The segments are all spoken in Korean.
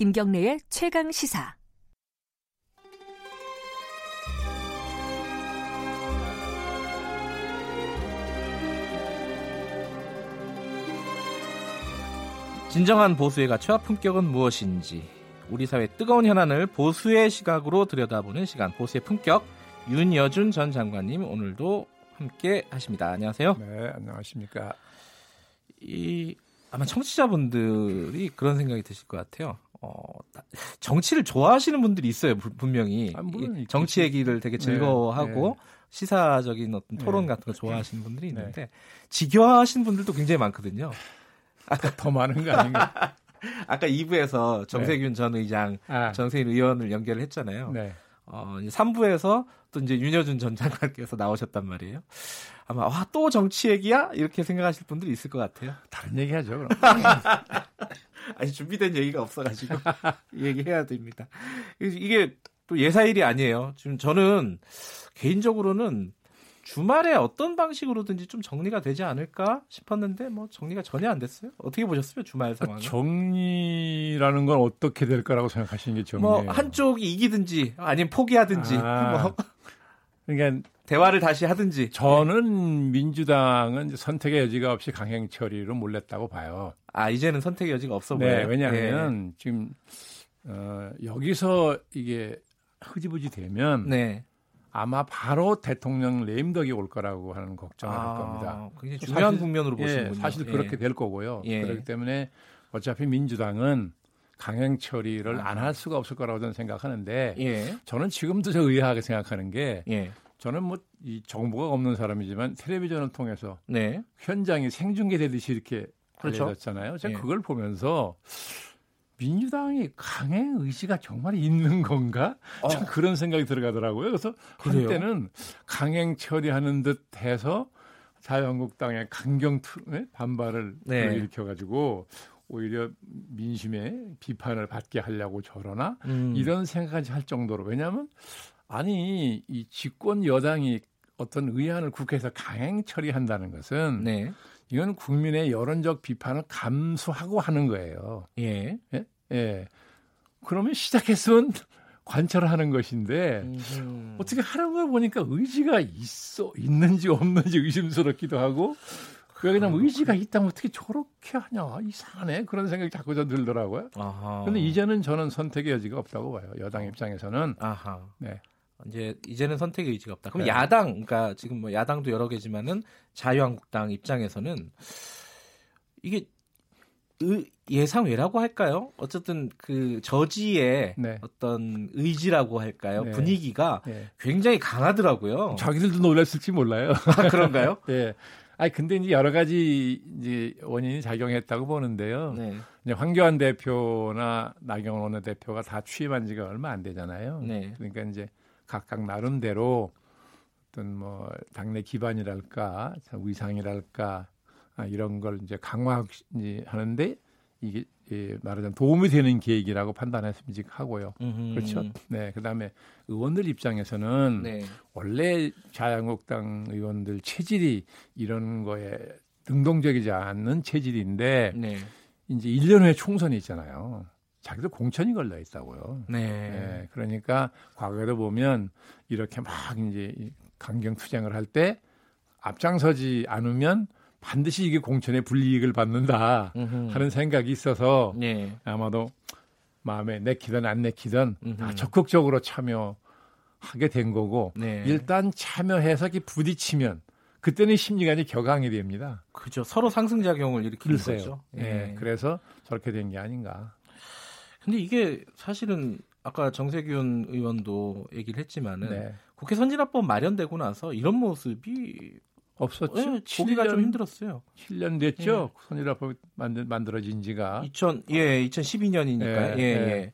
김경래의 최강 시사. 진정한 보수의 가치와 품격은 무엇인지 우리 사회 뜨거운 현안을 보수의 시각으로 들여다보는 시간 보수의 품격 윤여준 전 장관님 오늘도 함께 하십니다. 안녕하세요. 네, 안녕하십니까. 이 아마 청취자분들이 그런 생각이 드실 것 같아요. 어, 정치를 좋아하시는 분들이 있어요, 분명히. 아, 정치 얘기를 되게 네, 즐거워하고 네, 네. 시사적인 어떤 토론 네. 같은 거 좋아하시는 분들이 네. 있는데 지겨워하시는 분들도 굉장히 많거든요. 아까 더 많은 거 아닌가? 아까 2부에서 정세균 전 의장, 아. 정세균 의원을 연결을 했잖아요. 어, 3부에서 또 이제 윤여준 전 장관께서 나오셨단 말이에요. 아마 와 또 정치 얘기야 이렇게 생각하실 분들이 있을 것 같아요. 다른 얘기 하죠. 그럼. 아니 준비된 얘기가 없어가지고 얘기해야 됩니다. 이게 또 예사일이 아니에요. 지금 저는 개인적으로는 주말에 어떤 방식으로든지 좀 정리가 되지 않을까 싶었는데 뭐 정리가 전혀 안 됐어요. 어떻게 보셨어요 주말 상황? 정리라는 건 어떻게 될까라고 생각하시는 게 정리예요? 뭐 한쪽이 이기든지 아니면 포기하든지 아, 뭐 그러니까 대화를 다시 하든지. 저는 민주당은 선택의 여지가 없이 강행 처리로 몰렸다고 봐요. 아 이제는 선택의 여지가 없어 네, 보여요. 네, 왜냐하면 네. 지금 어, 여기서 이게 흐지부지 되면 네. 아마 바로 대통령 레임덕이 올 거라고 하는 걱정을 아, 할 겁니다. 굉장히 중요한 사실, 국면으로 보시는군요. 예, 사실 그렇게 예. 될 거고요. 예. 그렇기 때문에 어차피 민주당은 강행 처리를 아. 안할 수가 없을 거라고 저는 생각하는데 예. 저는 지금도 저 의아하게 생각하는 게 예. 저는 뭐 이 정보가 없는 사람이지만 텔레비전을 통해서 네. 현장이 생중계되듯이 이렇게 그렇죠. 알려졌잖아요. 제가 예. 그걸 보면서 민주당이 강행 의지가 정말 있는 건가? 어. 참 그런 생각이 들어가더라고요. 그래서 그래요? 한때는 강행 처리하는 듯 해서 자유한국당의 강경 반발을 네. 일으켜가지고 오히려 민심의 비판을 받게 하려고 저러나 음. 이런 생각까지 할 정도로 왜냐하면 아니 이 집권 여당이 어떤 의안을 국회에서 강행 처리한다는 것은 네. 이건 국민의 여론적 비판을 감수하고 하는 거예요. 예. 예. 예. 그러면 시작했으면 관찰하는 것인데 음흠. 어떻게 하는 걸 보니까 의지가 있어 있는지 없는지 의심스럽기도 하고 왜 그냥 의지가 있다면 어떻게 저렇게 하냐 이상하네 그런 생각이 자꾸 저 들더라고요. 그런데 이제는 저는 선택의 여지가 없다고 봐요. 여당 입장에서는. 아하. 네. 이제 이제는 선택의 의지가 없다. 그럼 네. 야당, 그러니까 지금 뭐 야당도 여러 개지만은 자유한국당 입장에서는 이게 의, 예상외라고 할까요? 어쨌든 그 저지의 네. 어떤 의지라고 할까요? 네. 분위기가 네. 굉장히 강하더라고요. 자기들도 놀랐을지 몰라요. 아, 그런가요? 네. 아니 근데 이제 여러 가지 이제 원인이 작용했다고 보는데요. 네. 이제 황교안 대표나 나경원 원내대표가 다 취임한 지가 얼마 안 되잖아요. 네. 그러니까 이제 각각 나름대로 어떤 뭐 당내 기반이랄까 위상이랄까 아, 이런 걸 이제 강화하는데 이게 예, 말하자면 도움이 되는 계획이라고 판단했으면 하고요. 그렇죠. 네. 그다음에 의원들 입장에서는 네. 원래 자유한국당 의원들 체질이 이런 거에 능동적이지 않는 체질인데 네. 이제 1년 후에 총선이 있잖아요. 자기도 공천이 걸려 있다고요. 네. 네. 그러니까 과거에도 보면 이렇게 막 이제 강경 투쟁을 할 때 앞장서지 않으면 반드시 이게 공천의 불이익을 받는다 하는 생각이 있어서 네. 아마도 마음에 내키든 안 내키든 다 적극적으로 참여하게 된 거고 네. 일단 참여해서 이렇게 부딪히면 그때는 심리관이 격앙이 됩니다. 그렇죠. 서로 상승작용을 일으키는 거죠. 네. 네. 그래서 저렇게 된 게 아닌가. 근데 이게 사실은 아까 정세균 의원도 얘기를 했지만은 네. 국회 선진화법 마련되고 나서 이런 모습이 없었죠. 네, 보기가 좀 힘들었어요. 7년 됐죠. 예. 선진화법 만들, 만들어진 지가. 2000, 예, 2012년이니까. 예, 예. 예.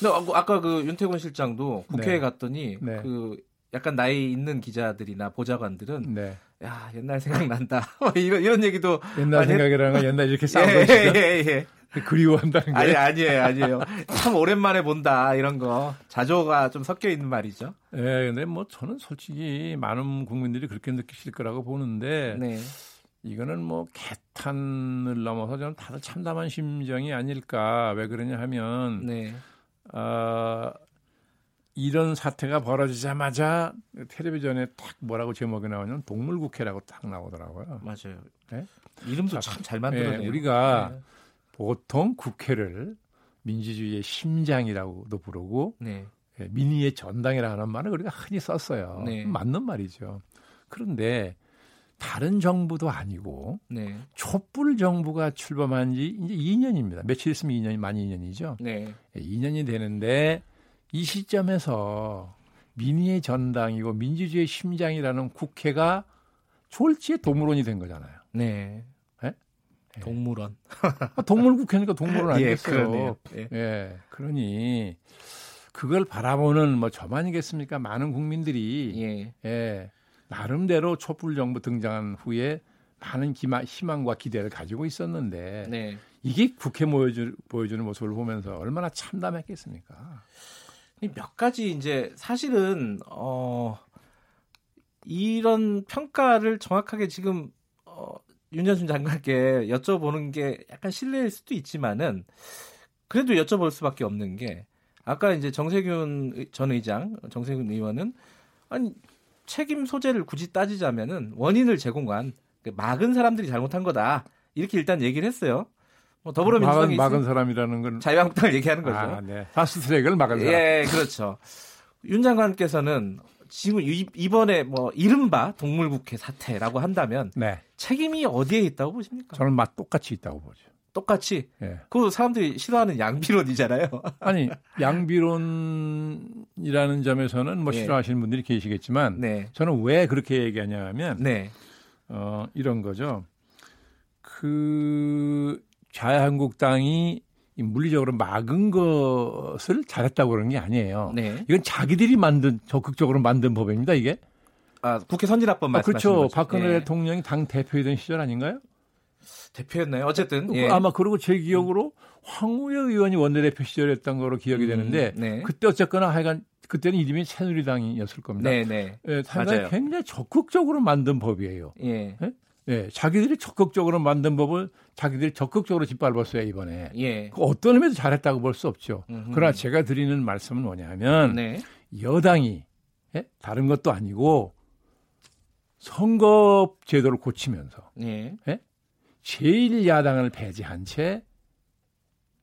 근데 아까 그 윤태곤 실장도 국회에 네. 갔더니 네. 그 약간 나이 있는 기자들이나 보좌관들은 네. 야 옛날 생각난다 이런 이런 얘기도 옛날 생각이라는 건 옛날 이렇게 싸운 예, 거죠. 예, 예. 그리워한다는 게 아니 아니에요 아니에요 참 오랜만에 본다 이런 거 자조가 좀 섞여 있는 말이죠. 네, 근데 뭐 저는 솔직히 많은 국민들이 그렇게 느끼실 거라고 보는데 네. 이거는 뭐 개탄을 넘어서 좀 다들 참담한 심정이 아닐까 왜 그러냐 하면 네. 어, 이런 사태가 벌어지자마자 텔레비전에 딱 뭐라고 제목이 나오냐면 동물국회라고 딱 나오더라고요. 맞아요. 네? 이름도 참 잘 만들었네요. 네, 우리가 네. 보통 국회를 민주주의의 심장이라고도 부르고 네. 예, 민의의 전당이라는 말을 우리가 흔히 썼어요. 네. 맞는 말이죠. 그런데 다른 정부도 아니고 네. 촛불 정부가 출범한 지 이제 2년입니다. 며칠 있으면 2년이 만 2년이죠. 네. 2년이 예, 되는데 이 시점에서 민의의 전당이고 민주주의의 심장이라는 국회가 졸지에 동물원이 된 거잖아요. 네. 네? 동물원. 아, 동물국회니까 동물원 예, 아니겠어요. 예, 예. 그러니 그걸 바라보는 뭐 저만이겠습니까? 많은 국민들이 예. 예. 나름대로 촛불 정부 등장한 후에 많은 기마, 희망과 기대를 가지고 있었는데 네. 이게 국회 보여주, 보여주는 모습을 보면서 얼마나 참담했겠습니까? 몇 가지 이제 사실은 어 이런 평가를 정확하게 지금 어 윤전순 장관께 여쭤보는 게 약간 실례일 수도 있지만은 그래도 여쭤볼 수밖에 없는 게 아까 이제 정세균 전 의장, 정세균 의원은 아니 책임 소재를 굳이 따지자면은 원인을 제공한 그 막은 사람들이 잘못한 거다 이렇게 일단 얘기를 했어요. 뭐 더불어민주당이 막은, 막은 사람이라는 건 자유한국당을 얘기하는 거죠. 아, 네. 파스트트랙을 막은 사람. 예, 그렇죠. 윤 장관께서는 지금 이번에 뭐 이른바 동물국회 사태라고 한다면 네. 책임이 어디에 있다고 보십니까? 저는 맛 똑같이 있다고 보죠. 똑같이. 예. 그 사람들이 싫어하는 양비론이잖아요. 아니 양비론이라는 점에서는 뭐 예. 싫어하시는 분들이 계시겠지만 네. 저는 왜 그렇게 얘기하냐면 네. 어, 이런 거죠. 그 자유한국당이 물리적으로 막은 것을 잘했다고 그러는 게 아니에요. 네. 이건 자기들이 만든 적극적으로 만든 법입니다. 이게. 아, 국회 선진화법 말씀하시는 아, 그렇죠. 박근혜 예. 대통령이 당 대표이던 시절 아닌가요? 대표였나요? 어쨌든 그 예. 아마 그리고 제 기억으로 황우여 의원이 원내대표 시절이었던 거로 기억이 음, 되는데 네. 그때 어쨌거나 하여간 그때는 이름이 새누리당이었을 겁니다. 네, 네. 예, 굉장히 적극적으로 만든 법이에요. 예. 예? 예, 자기들이 적극적으로 만든 법을 자기들이 적극적으로 짓밟았어요 이번에. 예. 그 어떤 의미에서 잘했다고 볼 수 없죠. 음흠. 그러나 제가 드리는 말씀은 뭐냐면 네. 여당이 예? 다른 것도 아니고 선거 제도를 고치면서 예? 예? 제일 야당을 배제한 채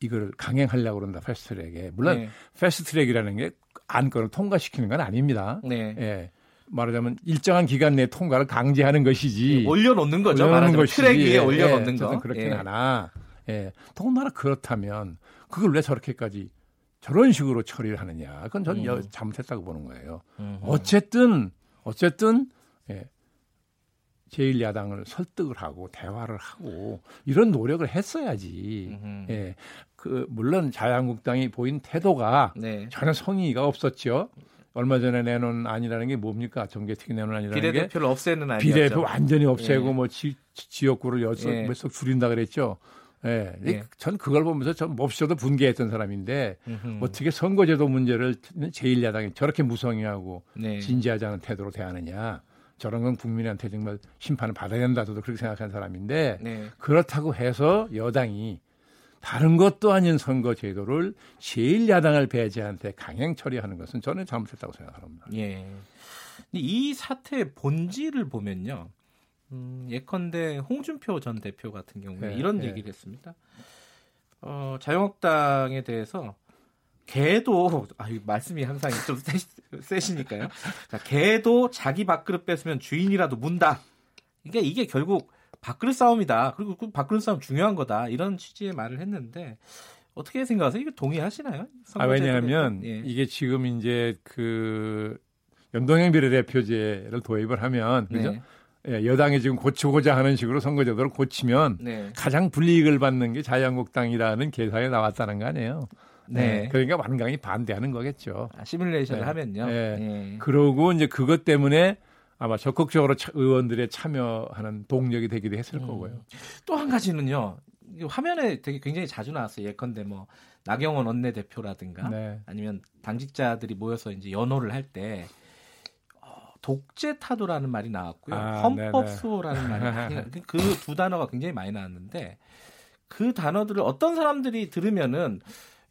이걸 강행하려고 그런다 패스트트랙에 물론 네. 패스트트랙이라는 게 안건을 통과시키는 건 아닙니다. 네. 예. 말하자면 일정한 기간 내에 통과를 강제하는 것이지 예, 올려놓는 거죠. 올려놓는 것이 트랙 위에 예, 올려놓는 예, 거. 그렇긴 예. 하나. 예. 더군다나 그렇다면 그걸 왜 저렇게까지 저런 식으로 처리를 하느냐. 그건 저는 음. 잘못했다고 보는 거예요. 음. 어쨌든 어쨌든 예. 제1야당을 설득을 하고 대화를 하고 이런 노력을 했어야지. 음흠. 예. 그 물론 자유한국당이 보인 태도가 네. 전혀 성의가 없었죠. 얼마 전에 내놓은 안이라는 게 뭡니까? 정계특위 내놓은 안이라는 비례대표를 게 비례대표를 없애는 안이죠. 비례대표 완전히 없애고 예. 뭐 지, 지역구를 여섯 예. 몇석 줄인다 그랬죠. 예. 예. 전 그걸 보면서 전 몹시도 분개했던 사람인데 음흠. 어떻게 선거제도 문제를 제1야당이 저렇게 무성의하고 네. 진지하지 않은 태도로 대하느냐. 저런 건 국민한테 정말 심판을 받아야 된다. 저도 그렇게 생각하는 사람인데 네. 그렇다고 해서 여당이 다른 것도 아닌 선거 제도를 제일 야당을 배제한테 강행 처리하는 것은 저는 잘못했다고 생각합니다. 예. 이 사태의 본질을 보면요. 음, 예컨대 홍준표 전 대표 같은 경우에 네, 이런 네. 얘기를 했습니다. 어, 자유한국당에 대해서 개도 아 말씀이 항상 좀 세, 시 니까요 자, 개도 자기 밥그릇 뺏으면 주인이라도 문다. 그러니까 이게 결국 밥그릇 싸움이다. 그리고 그 밥그릇 싸움 중요한 거다. 이런 취지의 말을 했는데 어떻게 생각하세요? 이거 동의하시나요? 아, 왜냐하면 예. 이게 지금 이제 그 연동형 비례대표제를 도입을 하면 그죠? 네. 예, 여당이 지금 고치고자 하는 식으로 선거제도를 고치면 네. 가장 불이익을 받는 게 자유한국당이라는 계산이 나왔다는 거 아니에요. 네. 네. 그러니까 완강히 반대하는 거겠죠. 아, 시뮬레이션을 네. 하면요. 네. 네. 그러고 이제 그것 때문에 아마 적극적으로 의원들의 참여하는 동력이 되기도 했을 음. 거고요. 또 한 가지는요. 화면에 되게 굉장히 자주 나왔어요. 예컨대 뭐 나경원 원내대표라든가 네. 아니면 당직자들이 모여서 이제 연호를 할때 어, 독재 타도라는 말이 나왔고요. 아, 헌법 수호라는 말이 그 두 단어가 굉장히 많이 나왔는데 그 단어들을 어떤 사람들이 들으면은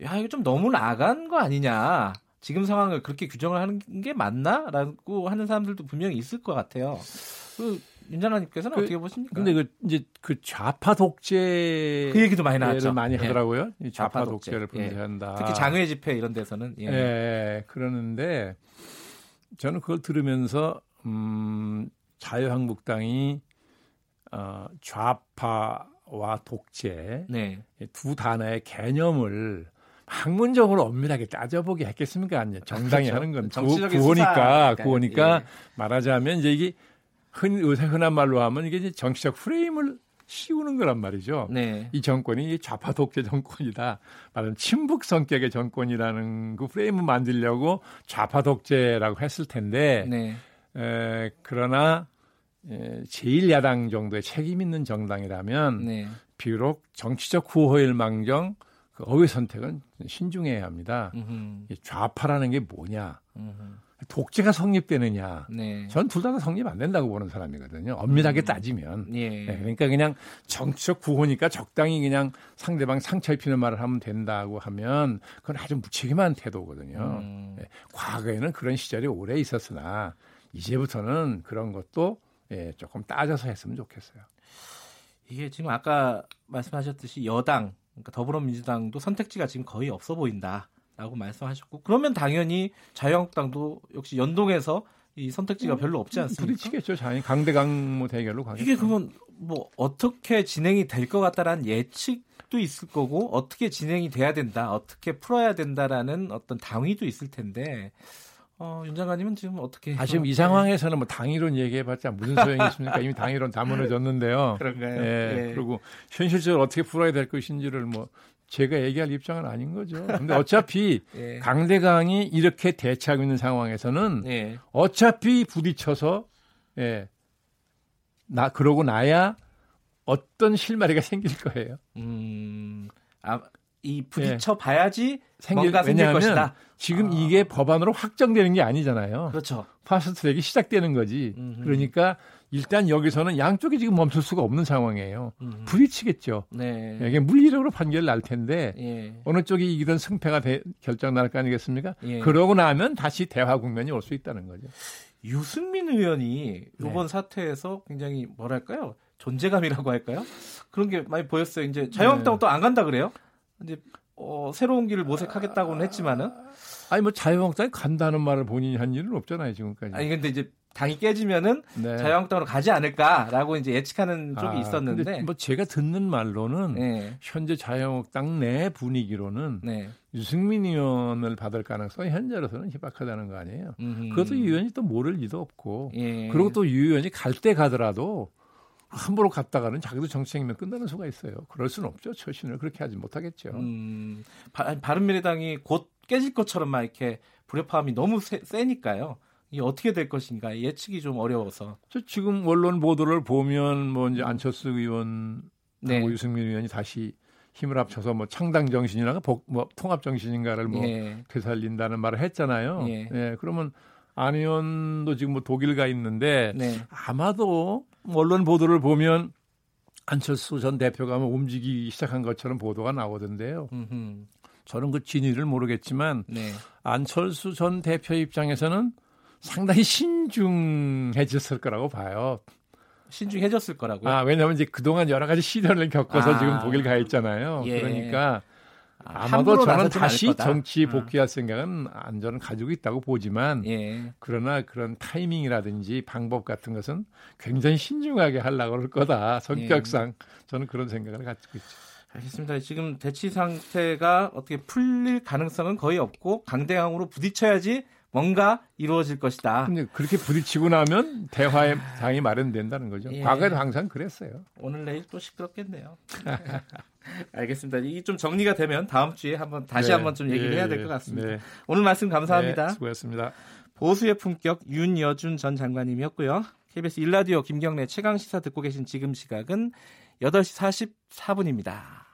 야 이거 좀 너무 나간 거 아니냐. 지금 상황을 그렇게 규정을 하는 게 맞나라고 하는 사람들도 분명히 있을 것 같아요. 그 윤장관님께서는 그, 어떻게 보십니까? 근데 그 이제 그 좌파 독재 그 얘기도 많이 나왔죠. 많이 예. 하더라고요. 예. 좌파, 좌파 독재를 독재. 분쇄한다. 예. 특히 장외 집회 이런 데서는 예. 예. 그러는데 저는 그걸 들으면서 음, 자유한국당이 어, 좌파와 독재 네. 두 단어의 개념을 학문적으로 엄밀하게 따져보게 했겠습니까? 아니요. 정당이 그렇죠. 하는 건 구호니까 구호니까 예. 말하자면 이제 이게 흔 요새 흔한 말로 하면 이게 이제 정치적 프레임을 씌우는 거란 말이죠. 네. 이 정권이 좌파 독재 정권이다. 말하면 친북 성격의 정권이라는 그 프레임을 만들려고 좌파 독재라고 했을 텐데, 네. 에, 그러나 에, 제1야당 정도의 책임 있는 정당이라면 네. 비록 정치적 구호일 망정 그 어휘 선택은 신중해야 합니다. 음흠. 좌파라는 게 뭐냐? 음흠. 독재가 성립되느냐? 네. 전둘 다 성립 안 된다고 보는 사람이거든요. 엄밀하게 음. 따지면. 예. 네, 그러니까 그냥 정치적 구호니까 적당히 그냥 상대방 상처 입히는 말을 하면 된다고 하면 그건 아주 무책임한 태도거든요. 음. 네, 과거에는 그런 시절이 오래 있었으나 이제부터는 그런 것도 예, 조금 따져서 했으면 좋겠어요. 이게 지금 아까 말씀하셨듯이 여당, 그러니까 더불어민주당도 선택지가 지금 거의 없어 보인다. 라고 말씀하셨고 그러면 당연히 자유한국당도 역시 연동해서 이 선택지가 음, 별로 없지 않습니까? 부딪히겠죠. 자연 강대강 뭐 대결로 가겠죠. 이게 그러면 뭐 어떻게 진행이 될 것 같다라는 예측도 있을 거고 어떻게 진행이 돼야 된다, 어떻게 풀어야 된다라는 어떤 당위도 있을 텐데 어, 윤 장관님은 지금 어떻게? 아, 지금 이 상황에서는 뭐 당이론 얘기해봤자 무슨 소용이 있습니까? 이미 당이론 다 무너졌는데요. 그런가요? 예, 예. 그리고 현실적으로 어떻게 풀어야 될 것인지를 뭐 제가 얘기할 입장은 아닌 거죠. 근데 어차피 예. 강대강이 이렇게 대치하고 있는 상황에서는 예. 어차피 부딪혀서 예. 나 그러고 나야 어떤 실마리가 생길 거예요. 음. 아, 이 부딪혀 봐야지 생길, 뭔가 생길 것이다. 지금 아. 이게 법안으로 확정되는 게 아니잖아요. 그렇죠. 파스트트랙이 시작되는 거지. 음흠. 그러니까 일단 여기서는 양쪽이 지금 멈출 수가 없는 상황이에요. 음. 부딪히겠죠. 네. 이게 물리적으로 판결 날 텐데 예. 어느 쪽이 이기든 승패가 대, 결정 날 거 아니겠습니까? 예. 그러고 나면 다시 대화 국면이 올 수 있다는 거죠. 유승민 의원이 이번 네. 사태에서 굉장히 뭐랄까요? 존재감이라고 할까요? 그런 게 많이 보였어요. 이제 자유한국당은 네. 또안 간다 그래요? 이제 어, 새로운 길을 모색하겠다고는 했지만은 아니 뭐 자유한국당이 간다는 말을 본인이 한 일은 없잖아요 지금까지. 아니 근데 이제 당이 깨지면은 네. 자유한국당으로 가지 않을까라고 이제 예측하는 쪽이 아, 있었는데 뭐 제가 듣는 말로는 네. 현재 자유한국당 내 분위기로는 네. 유승민 의원을 받을 가능성이 현재로서는 희박하다는 거 아니에요. 음흠. 그것도 유 의원이 또 모를 리도 없고 예. 그리고 또 유 의원이 갈 때 가더라도 함부로 갔다가는 자기도 정치행면 끝나는 수가 있어요. 그럴 수는 없죠. 처신을 그렇게 하지 못하겠죠. 음, 바, 바른미래당이 곧 깨질 것처럼 막 이렇게 불협화음이 너무 세, 세니까요. 이 어떻게 될 것인가 예측이 좀 어려워서. 저 지금 언론 보도를 보면 뭐 이제 안철수 의원, 네. 유승민 의원이 다시 힘을 합쳐서 뭐 창당 정신이나 복, 뭐 통합 정신인가를 뭐 예. 되살린다는 말을 했잖아요. 예. 예. 그러면 안 의원도 지금 뭐 독일 가 있는데 네. 아마도 언론 보도를 보면 안철수 전 대표가 뭐 움직이기 시작한 것처럼 보도가 나오던데요. 음흠. 저는 그 진위를 모르겠지만 네. 안철수 전 대표 입장에서는 상당히 신중해졌을 거라고 봐요. 신중해졌을 거라고요? 아, 왜냐하면 이제 그동안 여러 가지 시련을 겪어서 아, 지금 독일 가 있잖아요. 예. 그러니까 아, 아마도 저는 다시 정치 아. 복귀할 생각은 안전은 가지고 있다고 보지만 예. 그러나 그런 타이밍이라든지 방법 같은 것은 굉장히 신중하게 하려고 할 거다. 성격상 예. 저는 그런 생각을 가지고 있죠. 알겠습니다. 지금 대치 상태가 어떻게 풀릴 가능성은 거의 없고 강대강으로 부딪혀야지 뭔가 이루어질 것이다. 그렇게 부딪히고 나면 대화의 장이 마련된다는 거죠. 예. 과거에도 항상 그랬어요. 오늘 내일 또 시끄럽겠네요. 알겠습니다. 이게 좀 정리가 되면 다음 주에 한번 다시 네. 한번 좀 얘기를 예. 해야 될 것 같습니다. 네. 오늘 말씀 감사합니다. 네, 수고하셨습니다. 보수의 품격 윤여준 전 장관님이었고요. KBS 일라디오 김경래 최강 시사 듣고 계신 지금 시각은 8시 44분입니다.